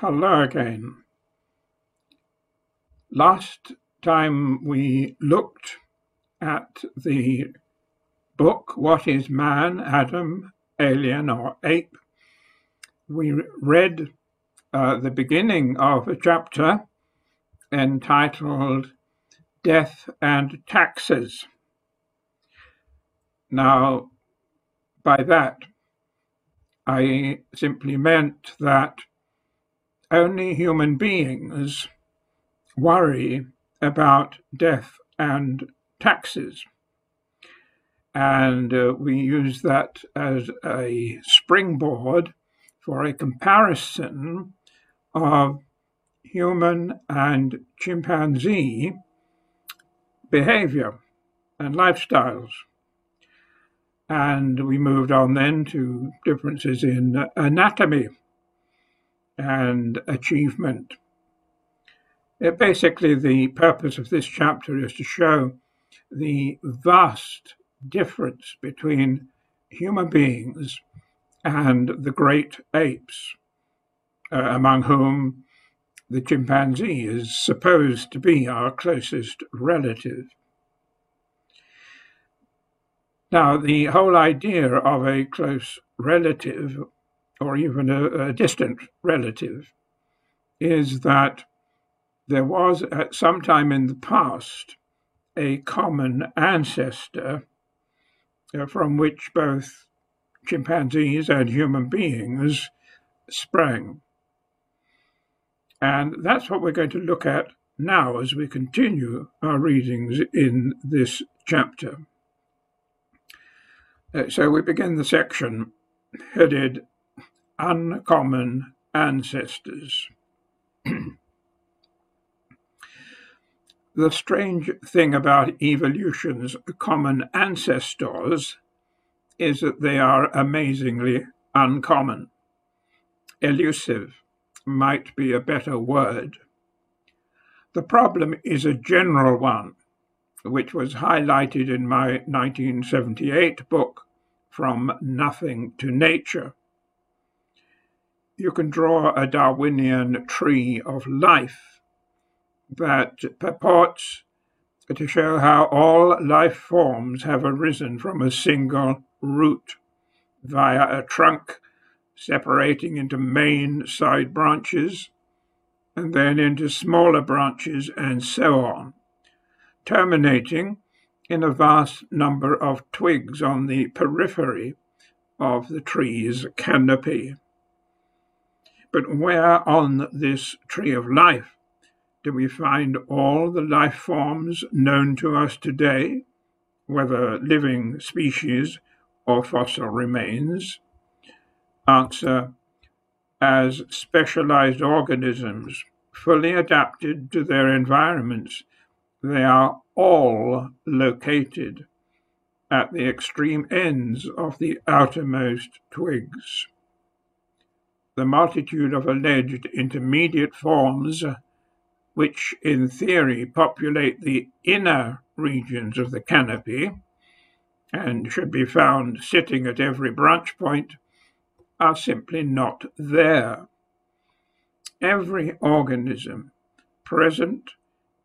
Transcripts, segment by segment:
Hello again. Last time we looked at the book What is Man, Adam, Alien or Ape? We read uh, the beginning of a chapter entitled Death and Taxes. Now, by that, I simply meant that only human beings worry about death and taxes. And uh, we use that as a springboard for a comparison of human and chimpanzee behavior and lifestyles. And we moved on then to differences in anatomy and achievement. Basically, the purpose of this chapter is to show the vast difference between human beings and the great apes, uh, among whom the chimpanzee is supposed to be our closest relative. Now, the whole idea of a close relative or even a, a distant relative, is that there was at some time in the past a common ancestor uh, from which both chimpanzees and human beings sprang. And that's what we're going to look at now as we continue our readings in this chapter. Uh, so we begin the section headed uncommon ancestors. the strange thing about evolution's common ancestors is that they are amazingly uncommon. Elusive might be a better word. The problem is a general one, which was highlighted in my 1978 book, From Nothing to Nature you can draw a Darwinian tree of life that purports to show how all life forms have arisen from a single root via a trunk separating into main side branches and then into smaller branches and so on, terminating in a vast number of twigs on the periphery of the tree's canopy. But where on this tree of life do we find all the life forms known to us today, whether living species or fossil remains? Answer as specialized organisms fully adapted to their environments, they are all located at the extreme ends of the outermost twigs the multitude of alleged intermediate forms which in theory populate the inner regions of the canopy and should be found sitting at every branch point are simply not there. Every organism present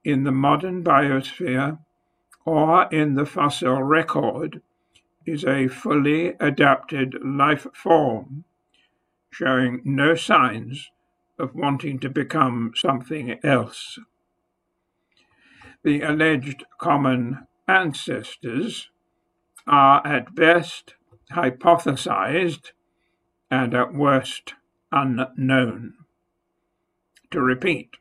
in the modern biosphere or in the fossil record is a fully adapted life form showing no signs of wanting to become something else. The alleged common ancestors are at best hypothesized and at worst unknown. To repeat,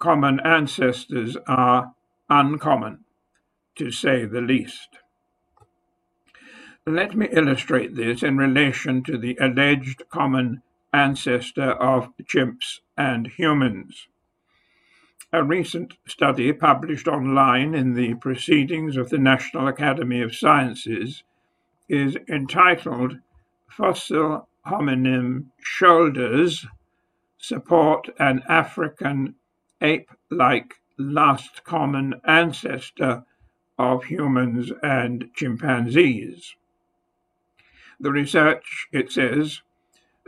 common ancestors are uncommon, to say the least. Let me illustrate this in relation to the alleged common ancestor of chimps and humans. A recent study published online in the Proceedings of the National Academy of Sciences is entitled Fossil Hominin Shoulders Support an African Ape like Last Common Ancestor of Humans and Chimpanzees. The research, it says,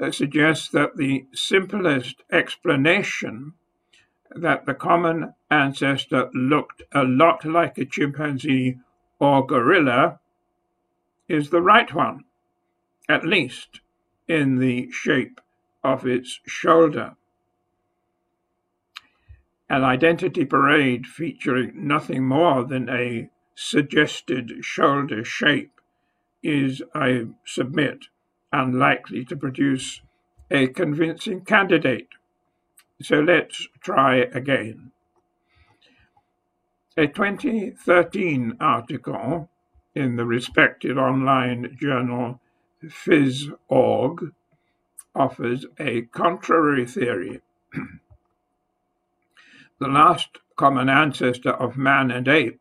uh, suggests that the simplest explanation that the common ancestor looked a lot like a chimpanzee or gorilla is the right one, at least in the shape of its shoulder. An identity parade featuring nothing more than a suggested shoulder shape is, I submit, unlikely to produce a convincing candidate. So let's try again. A 2013 article in the respected online journal Phys.org offers a contrary theory. the last common ancestor of man and ape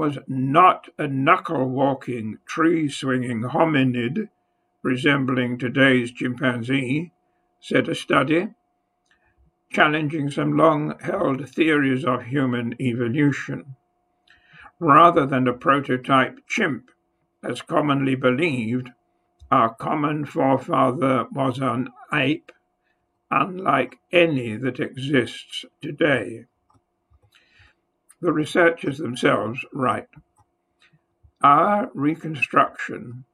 was not a knuckle walking, tree swinging hominid resembling today's chimpanzee, said a study, challenging some long held theories of human evolution. Rather than a prototype chimp, as commonly believed, our common forefather was an ape, unlike any that exists today. The researchers themselves write Our reconstruction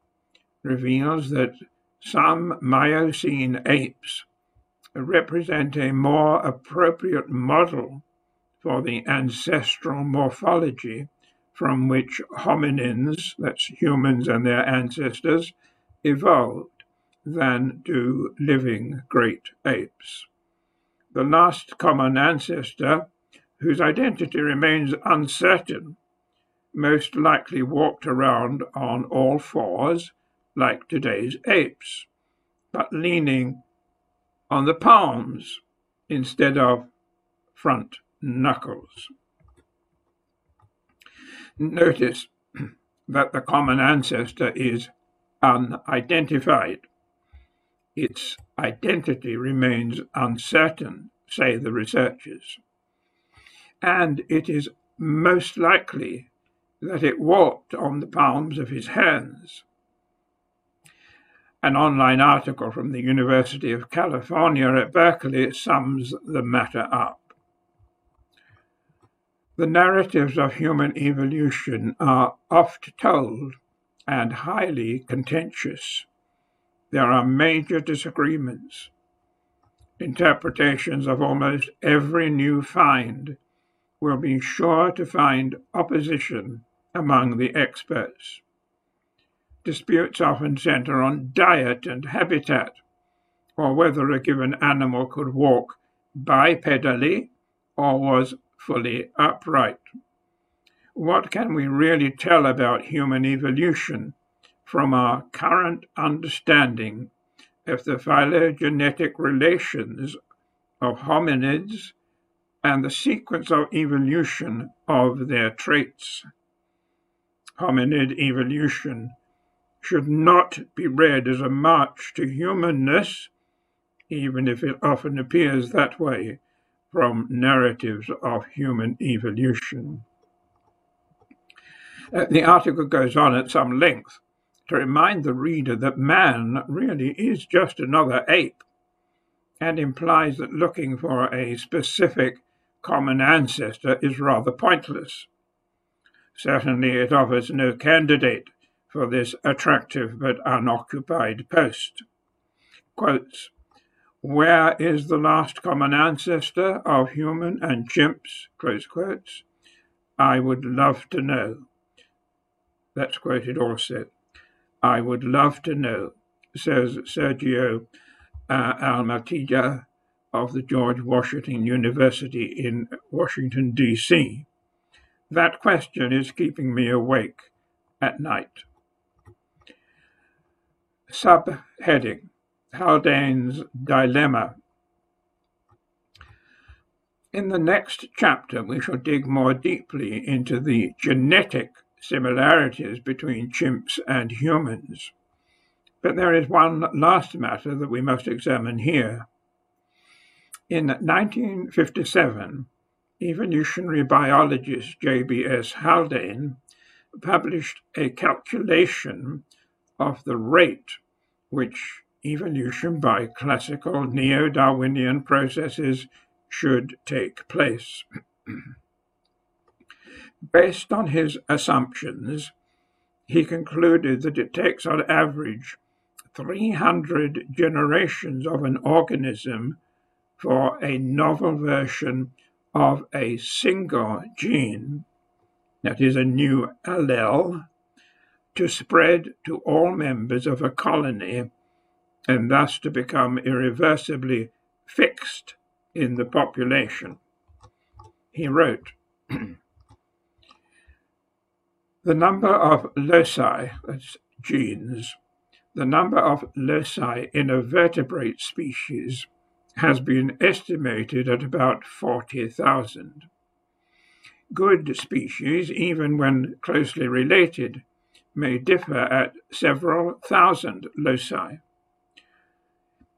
reveals that some Miocene apes represent a more appropriate model for the ancestral morphology from which hominins, that's humans and their ancestors, evolved than do living great apes. The last common ancestor, whose identity remains uncertain, most likely walked around on all fours like today's apes, but leaning on the palms instead of front knuckles. Notice that the common ancestor is unidentified. Its identity remains uncertain, say the researchers. And it is most likely that it walked on the palms of his hands an online article from the University of California at Berkeley sums the matter up. The narratives of human evolution are oft told and highly contentious. There are major disagreements. Interpretations of almost every new find will be sure to find opposition among the experts. Disputes often center on diet and habitat, or whether a given animal could walk bipedally or was fully upright. What can we really tell about human evolution from our current understanding of the phylogenetic relations of hominids and the sequence of evolution of their traits? Hominid evolution should not be read as a march to humanness, even if it often appears that way from narratives of human evolution. Uh, the article goes on at some length to remind the reader that man really is just another ape and implies that looking for a specific common ancestor is rather pointless. Certainly, it offers no candidate for this attractive but unoccupied post. Quotes, Where is the last common ancestor of human and chimps? Close quotes. I would love to know. That's quoted also. I would love to know, says Sergio uh, of the George Washington University in Washington, D.C. That question is keeping me awake at night. Subheading Haldane's Dilemma. In the next chapter, we shall dig more deeply into the genetic similarities between chimps and humans. But there is one last matter that we must examine here. In 1957, evolutionary biologist J.B.S. Haldane published a calculation of the rate which evolution by classical neo Darwinian processes should take place. Based on his assumptions, he concluded that it takes on average 300 generations of an organism for a novel version of a single gene, that is, a new allele, to spread to all members of a colony and thus to become irreversibly fixed in the population. He wrote, The number of loci, that's genes, the number of loci in a vertebrate species has been estimated at about 40,000. Good species, even when closely related, may differ at several thousand loci.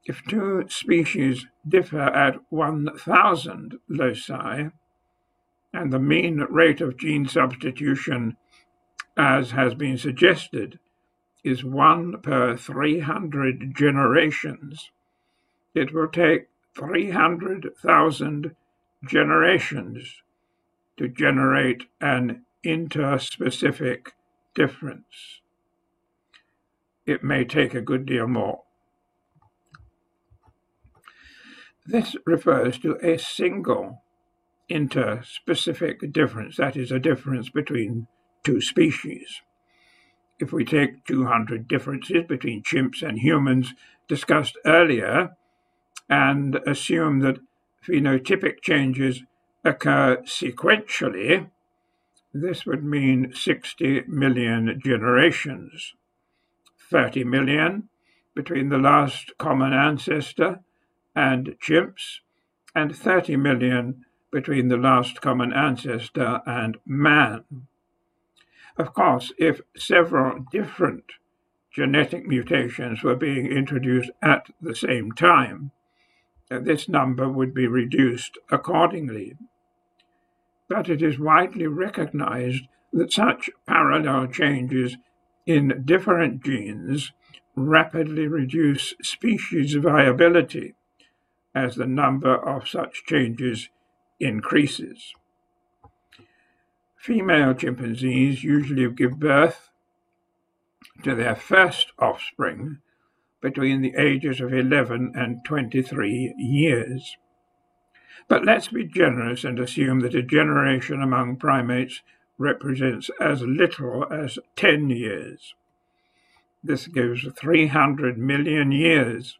If two species differ at 1,000 loci, and the mean rate of gene substitution as has been suggested, is one per 300 generations. It will take 300,000 generations to generate an interspecific difference. It may take a good deal more. This refers to a single interspecific difference, that is, a difference between two species. If we take 200 differences between chimps and humans discussed earlier and assume that phenotypic changes occur sequentially, this would mean 60 million generations, 30 million between the last common ancestor and chimps, and 30 million between the last common ancestor and man. Of course, if several different genetic mutations were being introduced at the same time, this number would be reduced accordingly. But it is widely recognized that such parallel changes in different genes rapidly reduce species viability as the number of such changes increases. Female chimpanzees usually give birth to their first offspring between the ages of 11 and 23 years. But let's be generous and assume that a generation among primates represents as little as 10 years. This gives 300 million years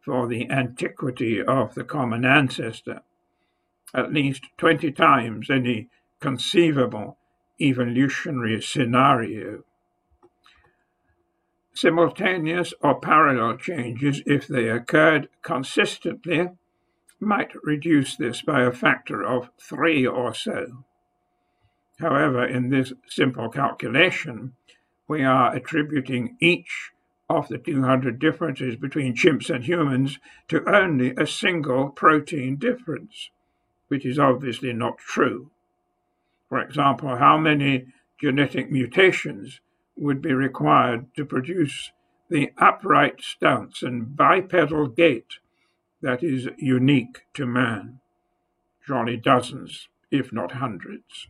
for the antiquity of the common ancestor, at least 20 times any conceivable evolutionary scenario. Simultaneous or parallel changes, if they occurred consistently, might reduce this by a factor of three or so. However, in this simple calculation, we are attributing each of the 200 differences between chimps and humans to only a single protein difference, which is obviously not true. For example, how many genetic mutations would be required to produce the upright stance and bipedal gait that is unique to man? Surely dozens, if not hundreds.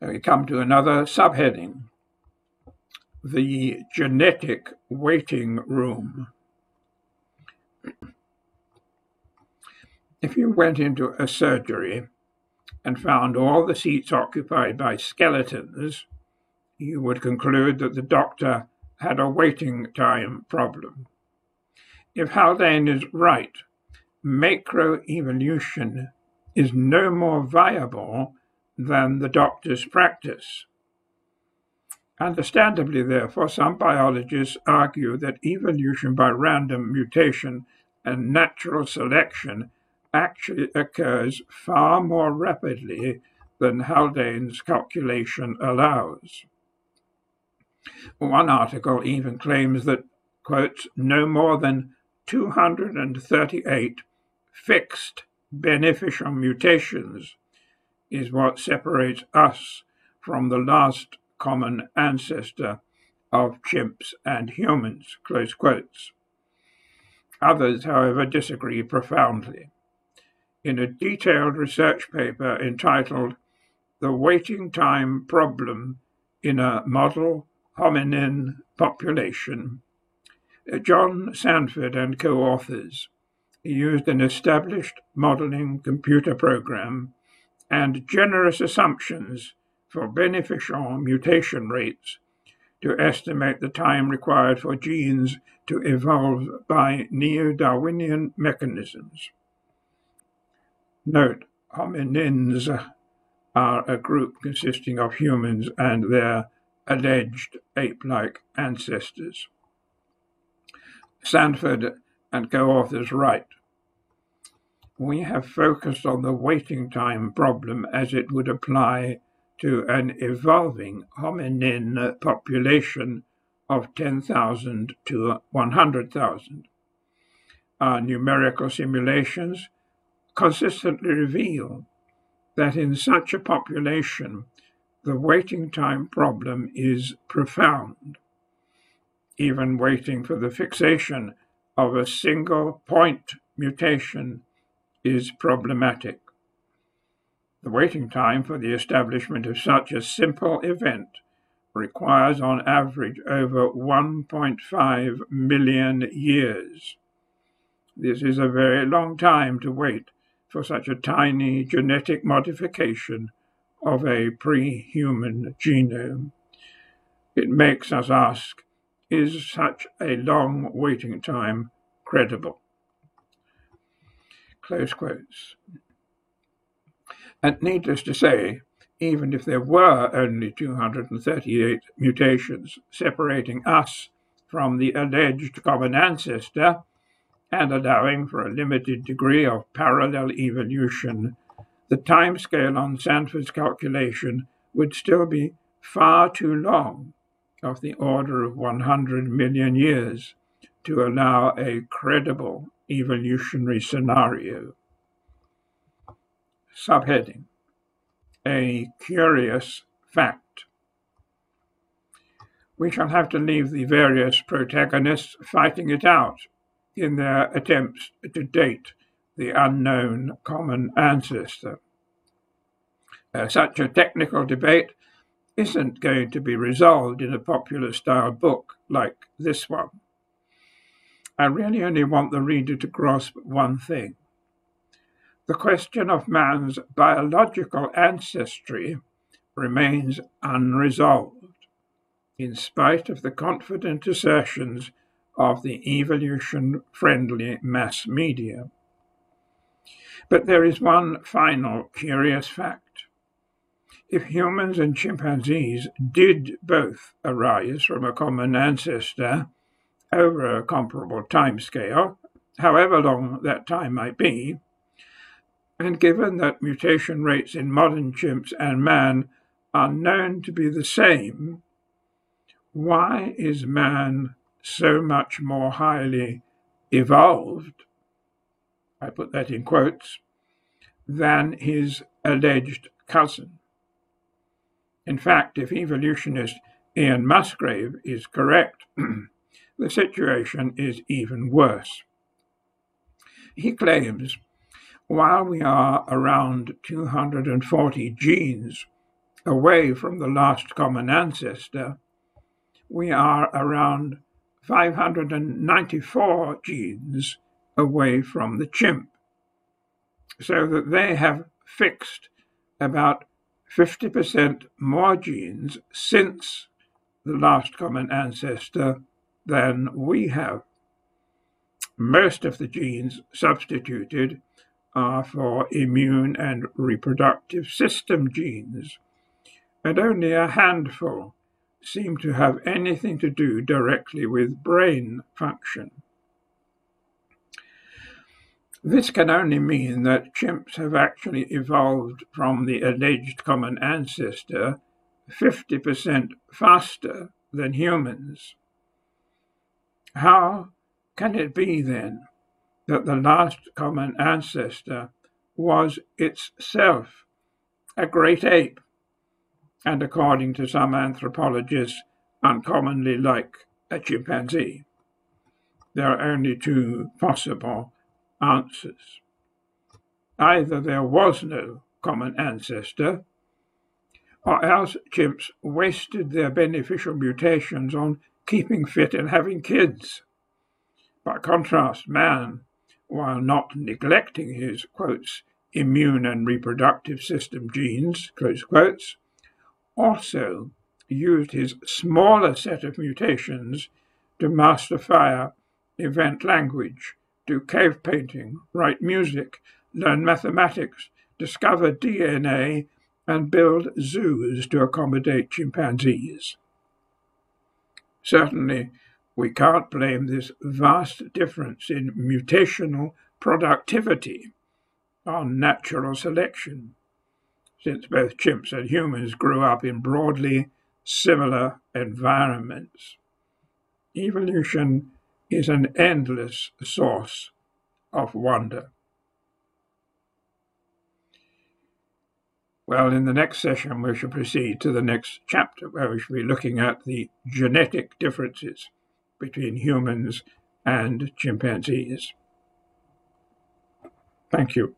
We come to another subheading the genetic waiting room. If you went into a surgery and found all the seats occupied by skeletons, you would conclude that the doctor had a waiting time problem. If Haldane is right, macroevolution is no more viable than the doctor's practice. Understandably, therefore, some biologists argue that evolution by random mutation and natural selection actually occurs far more rapidly than Haldane's calculation allows. One article even claims that, quote, no more than 238 fixed beneficial mutations is what separates us from the last common ancestor of chimps and humans. close quotes. Others, however, disagree profoundly. In a detailed research paper entitled The Waiting Time Problem in a Model Hominin Population, uh, John Sanford and co-authors used an established modeling computer program and generous assumptions for beneficial mutation rates to estimate the time required for genes to evolve by neo-Darwinian mechanisms. Note, hominins are a group consisting of humans and their alleged ape-like ancestors. Sanford and co-authors write, we have focused on the waiting time problem as it would apply to an evolving hominin population of 10,000 to 100,000. Our numerical simulations consistently reveal that in such a population, the waiting time problem is profound. Even waiting for the fixation of a single point mutation is problematic. The waiting time for the establishment of such a simple event requires on average over 1.5 million years. This is a very long time to wait for such a tiny genetic modification of a pre-human genome. It makes us ask, is such a long waiting time credible? Close quotes. And needless to say, even if there were only 238 mutations separating us from the alleged common ancestor and allowing for a limited degree of parallel evolution, the timescale on Sanford's calculation would still be far too long, of the order of 100 million years, to allow a credible evolutionary scenario. Subheading A Curious Fact. We shall have to leave the various protagonists fighting it out in their attempts to date the unknown common ancestor. Uh, such a technical debate isn't going to be resolved in a popular style book like this one. I really only want the reader to grasp one thing. The question of man's biological ancestry remains unresolved, in spite of the confident assertions of the evolution-friendly mass media. But there is one final curious fact. If humans and chimpanzees did both arise from a common ancestor over a comparable timescale, however long that time might be, and given that mutation rates in modern chimps and man are known to be the same, why is man so much more highly evolved, I put that in quotes, than his alleged cousin? In fact, if evolutionist Ian Musgrave is correct, the situation is even worse. He claims while we are around 240 genes away from the last common ancestor, we are around 594 genes away from the chimp, so that they have fixed about 50% more genes since the last common ancestor than we have. Most of the genes substituted are for immune and reproductive system genes, and only a handful seem to have anything to do directly with brain function. This can only mean that chimps have actually evolved from the alleged common ancestor 50% faster than humans. How can it be then that the last common ancestor was itself a great ape, and according to some anthropologists, uncommonly like a chimpanzee. There are only two possible answers. Either there was no common ancestor, or else chimps wasted their beneficial mutations on keeping fit and having kids. By contrast, man, while not neglecting his quotes, immune and reproductive system genes, quotes, also used his smaller set of mutations to master fire, invent language, do cave painting, write music, learn mathematics, discover DNA, and build zoos to accommodate chimpanzees. Certainly, we can't blame this vast difference in mutational productivity on natural selection, since both chimps and humans grew up in broadly similar environments. Evolution is an endless source of wonder. Well, in the next session, we shall proceed to the next chapter where we shall be looking at the genetic differences between humans and chimpanzees. Thank you.